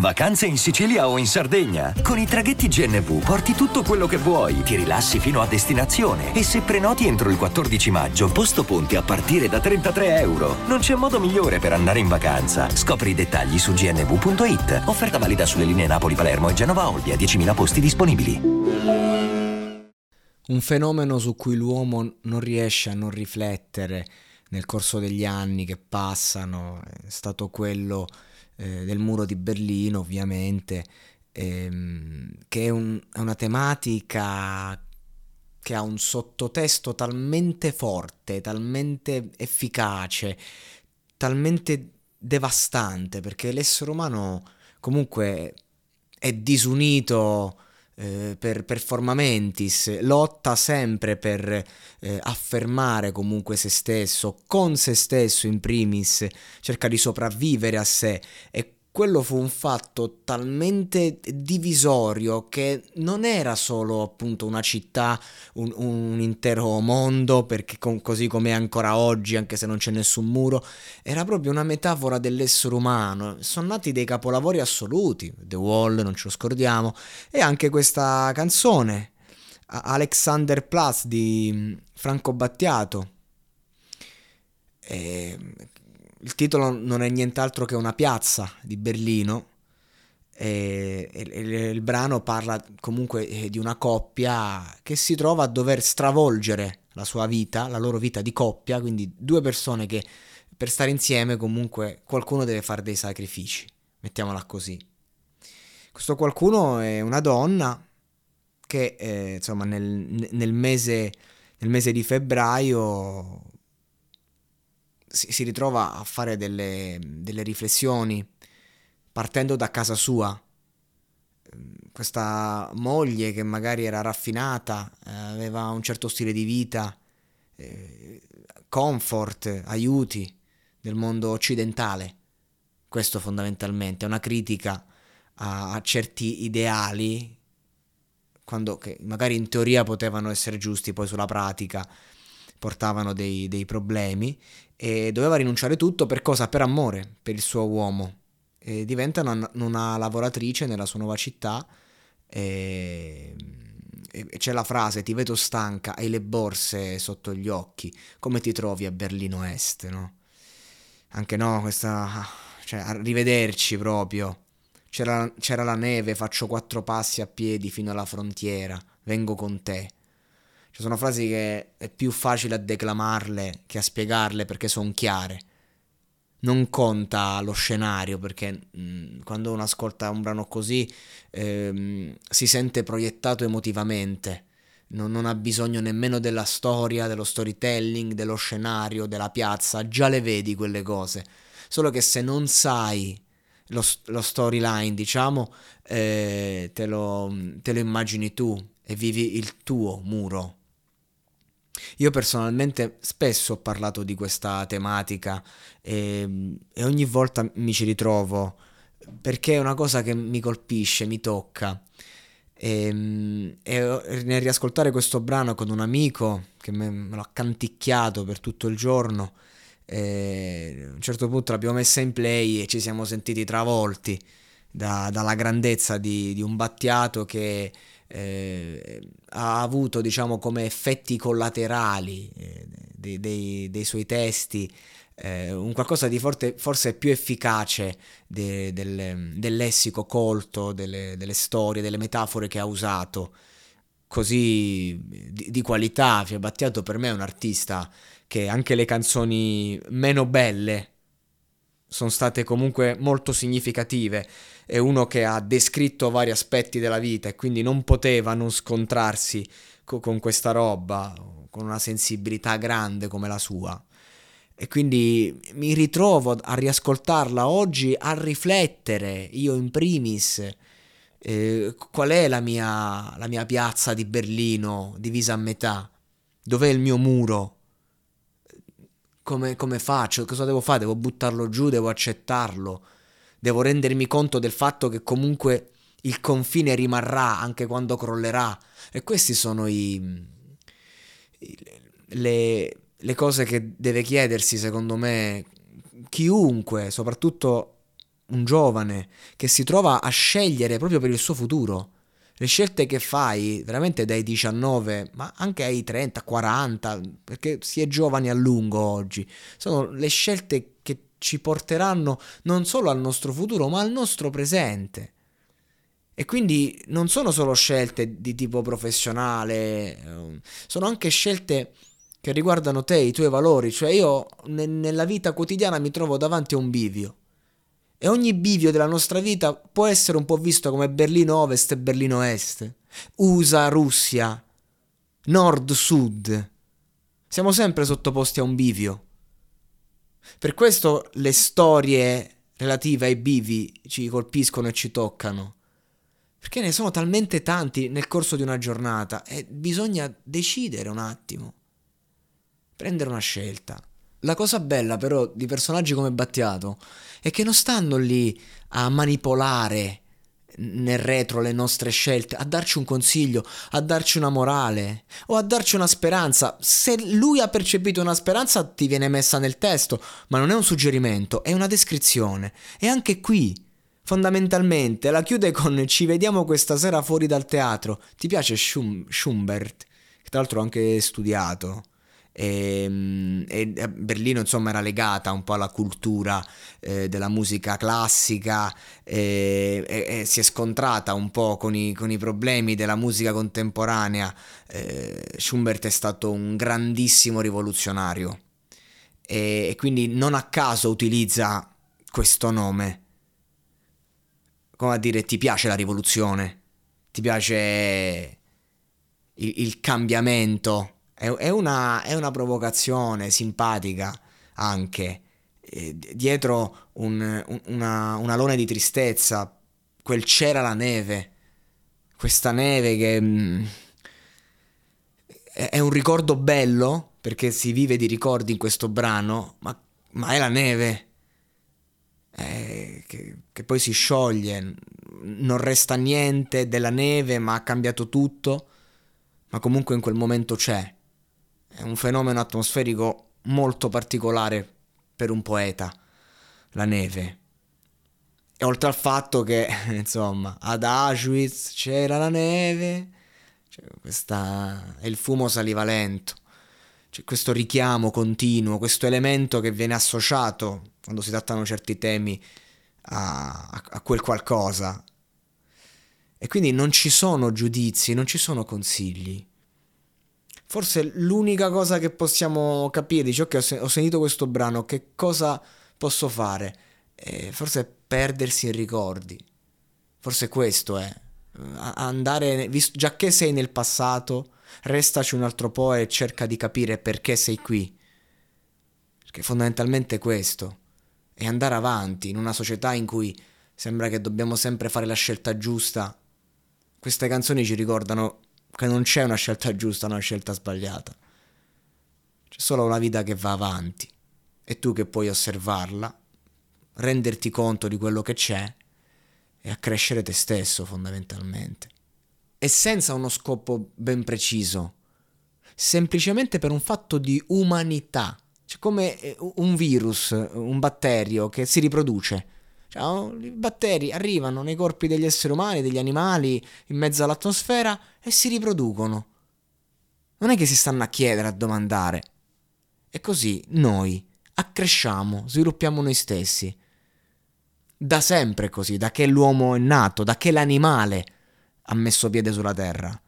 Vacanze in Sicilia o in Sardegna? Con i traghetti GNV porti tutto quello che vuoi, ti rilassi fino a destinazione e se prenoti entro il 14 maggio, posto ponti a partire da 33 euro. Non c'è modo migliore per andare in vacanza. Scopri i dettagli su gnv.it. Offerta valida sulle linee Napoli-Palermo e Genova-Olbia, 10.000 posti disponibili. Un fenomeno su cui l'uomo non riesce a non riflettere nel corso degli anni che passano è stato quello eh, del muro di Berlino, ovviamente, ehm, che è, un, è una tematica che ha un sottotesto talmente forte, talmente efficace, talmente devastante, perché l'essere umano comunque è disunito eh, per performa mentis, lotta sempre per eh, affermare comunque se stesso, con se stesso in primis, cerca di sopravvivere a sé. E quello fu un fatto talmente divisorio che non era solo appunto una città, un, un intero mondo, perché con, così come è ancora oggi, anche se non c'è nessun muro, era proprio una metafora dell'essere umano. Sono nati dei capolavori assoluti, The Wall, non ce lo scordiamo, e anche questa canzone, Alexander Plus di Franco Battiato. E il titolo non è nient'altro che una piazza di Berlino e, il brano parla comunque eh, di una coppia che si trova a dover stravolgere la sua vita, la loro vita di coppia, quindi due persone che per stare insieme comunque qualcuno deve fare dei sacrifici, mettiamola così. Questo qualcuno è una donna che eh, insomma nel, nel, mese, nel mese di febbraio si, ritrova a fare delle, delle riflessioni partendo da casa sua. Questa moglie che magari era raffinata, eh, aveva un certo stile di vita, eh, comfort, aiuti del mondo occidentale. Questo fondamentalmente è una critica a, a certi ideali, quando, che magari in teoria potevano essere giusti, poi sulla pratica portavano dei, dei problemi e doveva rinunciare tutto per cosa? Per amore, per il suo uomo. E diventa una, una lavoratrice nella sua nuova città e, e c'è la frase ti vedo stanca, hai le borse sotto gli occhi, come ti trovi a Berlino Est, no? Anche no, questa... cioè, arrivederci proprio. C'era, c'era la neve, faccio quattro passi a piedi fino alla frontiera, vengo con te. Ci sono frasi che è più facile a declamarle che a spiegarle perché sono chiare. Non conta lo scenario perché mh, mm, quando uno ascolta un brano così ehm, si sente proiettato emotivamente. Non, non ha bisogno nemmeno della storia, dello storytelling, dello scenario, della piazza. Già le vedi quelle cose. Solo che se non sai lo, lo storyline, diciamo, eh, te, lo, te lo immagini tu e vivi il tuo muro io personalmente spesso ho parlato di questa tematica e, e, ogni volta mi ci ritrovo perché è una cosa che mi colpisce, mi tocca. E, e nel riascoltare questo brano con un amico che me, l'ha canticchiato per tutto il giorno, e a un certo punto l'abbiamo messa in play e ci siamo sentiti travolti da, dalla grandezza di, di un Battiato che eh, ha avuto diciamo come effetti collaterali eh, dei, dei, dei, suoi testi eh, un qualcosa di forte, forse più efficace de, del, del, lessico colto, delle, delle, storie, delle metafore che ha usato. Così di, di qualità, Fia Battiato per me è un artista che anche le canzoni meno belle sono state comunque molto significative. È uno che ha descritto vari aspetti della vita e quindi non poteva non scontrarsi co- con questa roba, con una sensibilità grande come la sua. E quindi mi ritrovo a riascoltarla oggi, a riflettere, io in primis, eh, qual è la mia, la mia piazza di Berlino divisa a metà? Dov'è il mio muro? Come, come, faccio? Cosa devo fare? Devo buttarlo giù? Devo accettarlo? Devo rendermi conto del fatto che comunque il confine rimarrà anche quando crollerà? E questi sono i le, le cose che deve chiedersi, secondo me, chiunque, soprattutto un giovane, che si trova a scegliere proprio per il suo futuro. Le scelte che fai veramente dai 19, ma anche ai 30, 40, perché si è giovani a lungo oggi, sono le scelte che ci porteranno non solo al nostro futuro, ma al nostro presente. E quindi non sono solo scelte di tipo professionale, ehm, sono anche scelte che riguardano te, i tuoi valori, cioè io ne- nella vita quotidiana mi trovo davanti a un bivio. E ogni bivio della nostra vita può essere un po' visto come Berlino Ovest e Berlino Est, USA, Russia, Nord, Sud. Siamo sempre sottoposti a un bivio. Per questo le storie relative ai bivi ci colpiscono e ci toccano. Perché ne sono talmente tanti nel corso di una giornata e bisogna decidere un attimo prendere una scelta. La cosa bella però di personaggi come Battiato è che non stanno lì a manipolare nel retro le nostre scelte, a darci un consiglio, a darci una morale o a darci una speranza. Se lui ha percepito una speranza ti viene messa nel testo, ma non è un suggerimento, è una descrizione. E anche qui, fondamentalmente, la chiude con ci vediamo questa sera fuori dal teatro. Ti piace Schum- Schumbert? Che tra l'altro ho anche studiato. Ehm, e, e, Berlino insomma era legata un po' alla cultura eh, della musica classica e, e, e, si è scontrata un po' con i, con i problemi della musica contemporanea. Eh, Schubert è stato un grandissimo rivoluzionario e, quindi non a caso utilizza questo nome. Come a dire, ti piace la rivoluzione, ti piace il, il cambiamento è, una, è una, provocazione simpatica anche. Eh, dietro un, un, una, un alone di tristezza, quel c'era la neve, questa neve che mm, è un ricordo bello perché si vive di ricordi in questo brano, ma, ma è la neve che, che, poi si scioglie, non resta niente della neve, ma ha cambiato tutto, ma comunque in quel momento c'è. È un fenomeno atmosferico molto particolare per un poeta, la neve. E oltre al fatto che, insomma, ad Auschwitz c'era la neve, cioè questa, e il fumo saliva lento. C'è questo richiamo continuo, questo elemento che viene associato quando si trattano certi temi a, a, quel qualcosa. E quindi non ci sono giudizi, non ci sono consigli forse l'unica cosa che possiamo capire, dice ok ho, sen- ho sentito questo brano, che cosa posso fare? Eh, forse perdersi in ricordi, forse questo è, andare, visto, già che sei nel passato, restaci un altro po' e cerca di capire perché sei qui, perché fondamentalmente questo, è andare avanti in una società in cui sembra che dobbiamo sempre fare la scelta giusta, queste canzoni ci ricordano che non c'è una scelta giusta, una scelta sbagliata. C'è solo una vita che va avanti e tu che puoi osservarla, renderti conto di quello che c'è e accrescere te stesso fondamentalmente. E senza uno scopo ben preciso, semplicemente per un fatto di umanità, cioè come eh, un virus, un batterio che si riproduce cioè, I batteri arrivano nei corpi degli esseri umani, degli animali, in mezzo all'atmosfera e si riproducono. Non è che si stanno a chiedere, a domandare. E così noi accresciamo, sviluppiamo noi stessi. Da sempre così, da che l'uomo è nato, da che l'animale ha messo piede sulla terra.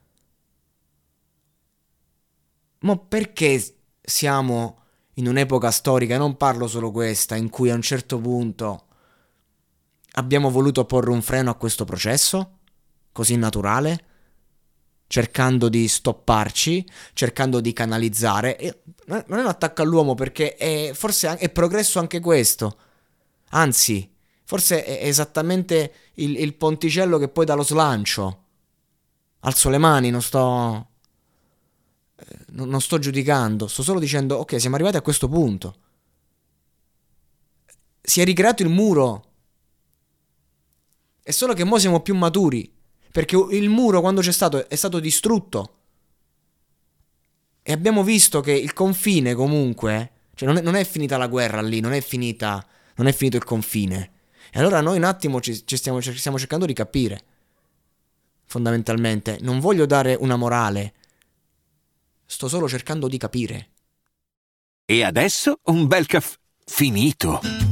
Ma perché siamo in un'epoca storica, e non parlo solo questa, in cui a un certo punto abbiamo voluto porre un freno a questo processo? Così naturale? cercando di stopparci, cercando di canalizzare. E non è un attacco all'uomo perché è, forse è progresso anche questo. Anzi, forse è esattamente il, il ponticello che poi dà lo slancio. Alzo le mani, non sto. Eh, non sto giudicando, sto solo dicendo, ok, siamo arrivati a questo punto. Si è ricreato il muro. È solo che ora siamo più maturi. Perché il muro quando c'è stato è stato distrutto. E abbiamo visto che il confine comunque, cioè non è, non è finita la guerra lì, non è, finita, non è finito il confine. E allora noi un attimo ci, ci stiamo, ci stiamo cercando di capire. Fondamentalmente, non voglio dare una morale, sto solo cercando di capire. E adesso un bel caffè finito.